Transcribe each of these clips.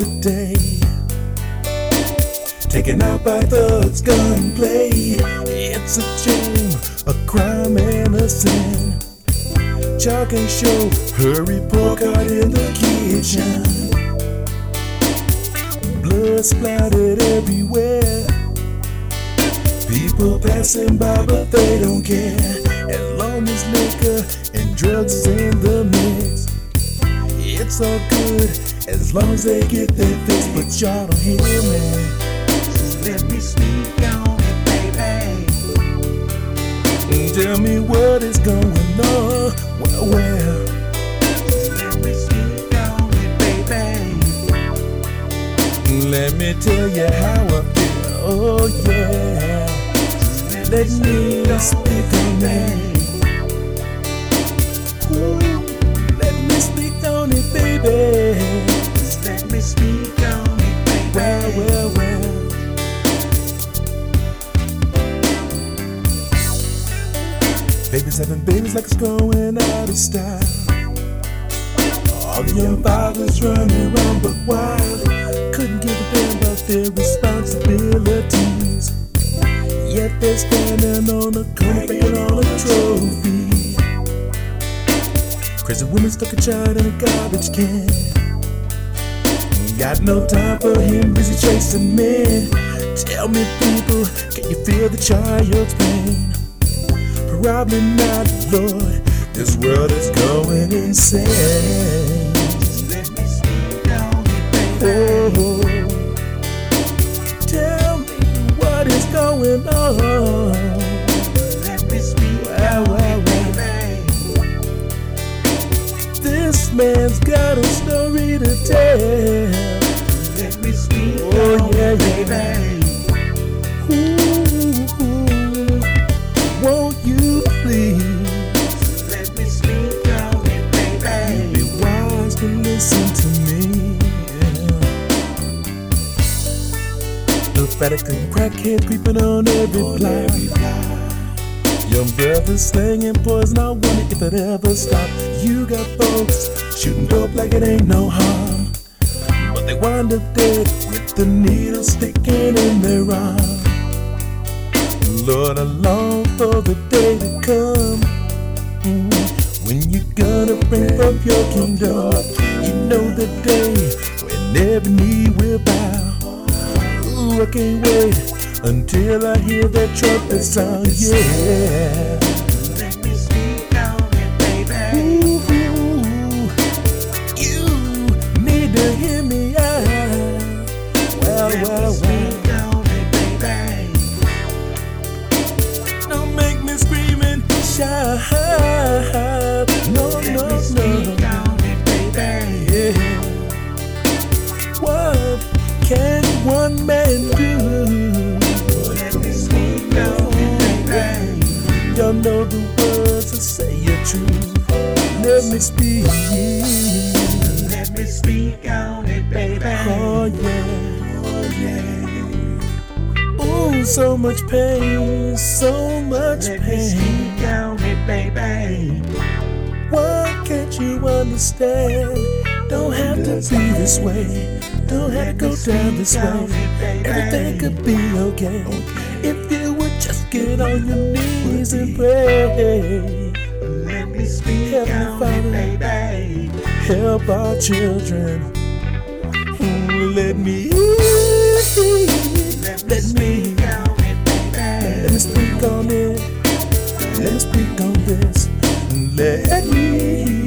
the day. Taken out by thugs, gunplay. It's a shame, a crime and a sin. Chalk and show, hurry, pork out in the kitchen. Blood splattered everywhere. People passing by, but they don't care. As long as liquor and drugs is in the mix, it's all good. As long as they get their fix, but y'all don't hear me. Just Let me speak on it, baby. Tell me what is going on. Well, well, Let me speak on it, baby. let me tell you how I feel. Oh, yeah. Let me speak on it. Babies having babies like it's going out of style. All the young fathers running around but wild. Couldn't give a damn about their responsibilities. Yet they're standing on a corner banging on a trophy. Crazy woman stuck a child in a garbage can. Got no time for him, busy chasing men. Tell me, people, can you feel the child's pain? Probably not, Lord. This world is going insane. Oh, tell me what is going on. Let me speak Wow, wow, wow. This man's got a story to tell. Vatican crackhead creeping on every block. Young brothers slinging poison. I wonder if it ever stop. You got folks shooting dope like it ain't no harm, but they wind up dead with the needle sticking in their arm. Lord, I long for the day to come mm, when you're gonna bring up your kingdom. You know the day when every knee will bow. I can't wait until I hear that trumpet sound. Yeah. Let baby. Ooh, you need to hear me out. Well, well, baby. Don't make me scream and shout. Man do? Let me speak on it, baby. Y'all know the words that say you're true. Let me speak. Let me speak on it, baby. Oh yeah, oh yeah. Ooh, so much pain, so much pain. Let me speak on it, baby. Why can't you understand? Don't have to be this way. Don't have to go down this way. Everything could be okay if you would just get on your knees and pray. Let me speak Heavenly Father. baby. Help our children. Let me, Let me let me, speak on it, let me speak on it. Let me speak on this. Let me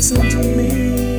listen to me.